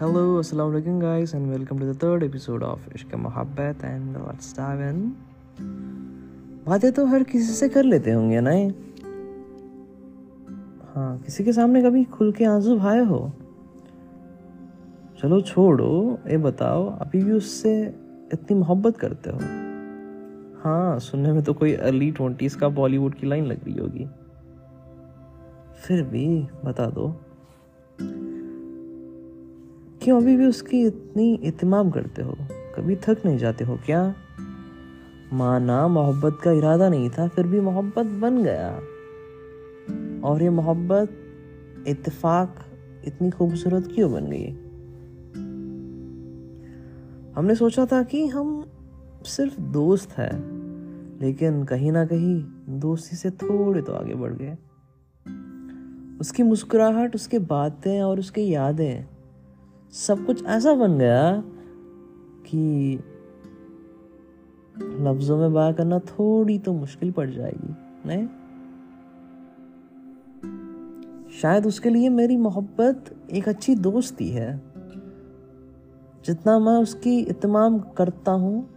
Hello, assalamu alaikum guys and welcome to the third episode of Ishq Mohabbat and let's dive in. बातें तो हर किसी से कर लेते होंगे ना ये? हाँ किसी के सामने कभी खुल के आँसू भाए हो चलो छोड़ो ये बताओ अभी भी उससे इतनी मोहब्बत करते हो हाँ सुनने में तो कोई अर्ली ट्वेंटीज का बॉलीवुड की लाइन लग रही होगी फिर भी बता दो क्यों अभी भी उसकी इतनी इतमाम करते हो? कभी थक नहीं जाते हो क्या? माना मोहब्बत का इरादा नहीं था, फिर भी मोहब्बत बन गया। और ये मोहब्बत, इत्तेफाक, इतनी खूबसूरत क्यों बन गई? हमने सोचा था कि हम सिर्फ़ दोस्त हैं, लेकिन कहीं ना कहीं दोस्ती से थोड़े तो आगे बढ़ गए। उसकी मुस्कुराहट, उसके बातें और उसकी यादें सब कुछ ऐसा बन गया कि लफ्जों में बात करना थोड़ी तो मुश्किल पड़ जाएगी, नहीं? शायद उसके लिए मेरी मोहब्बत एक अच्छी दोस्ती है जितना मैं उसकी इतमाम करता हूँ,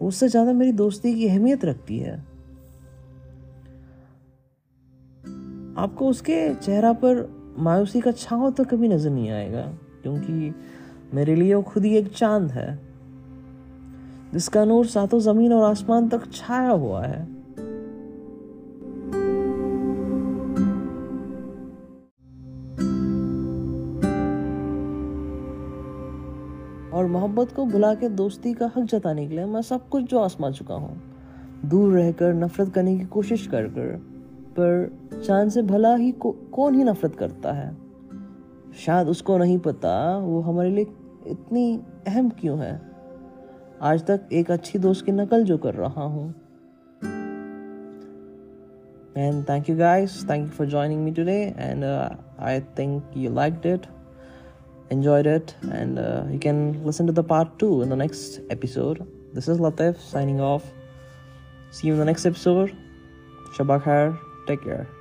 उससे ज़्यादा मेरी दोस्ती की अहमियत रखती है। आपको उसके चेहरा पर मायूसी का छाव तो कभी नज़र नहीं आएगा, क्योंकि मेरे लिए वो खुद ही एक चाँद है, जिसका नूर सातों ज़मीन और आसमान तक छाया हुआ है। और मोहब्बत को भुला के दोस्ती का हक जताने के लिए मैं सब कुछ जो आसमा चुका हूँ, दूर रहकर नफरत करने की कोशिश कर कर। पर चाँद से भला ही को, कौन ही नफरत करता है शायद उसको नहीं पता वो हमारे लिए इतनी अहम क्यों है आज तक एक अच्छी दोस्त की नकल जो कर रहा हूँ And thank you guys. Thank you for joining me today. And uh, I think you liked it, enjoyed it, and uh, you can listen to the part two in the next episode. This is Latif signing off. See you in the next episode. Shabakar. Take care.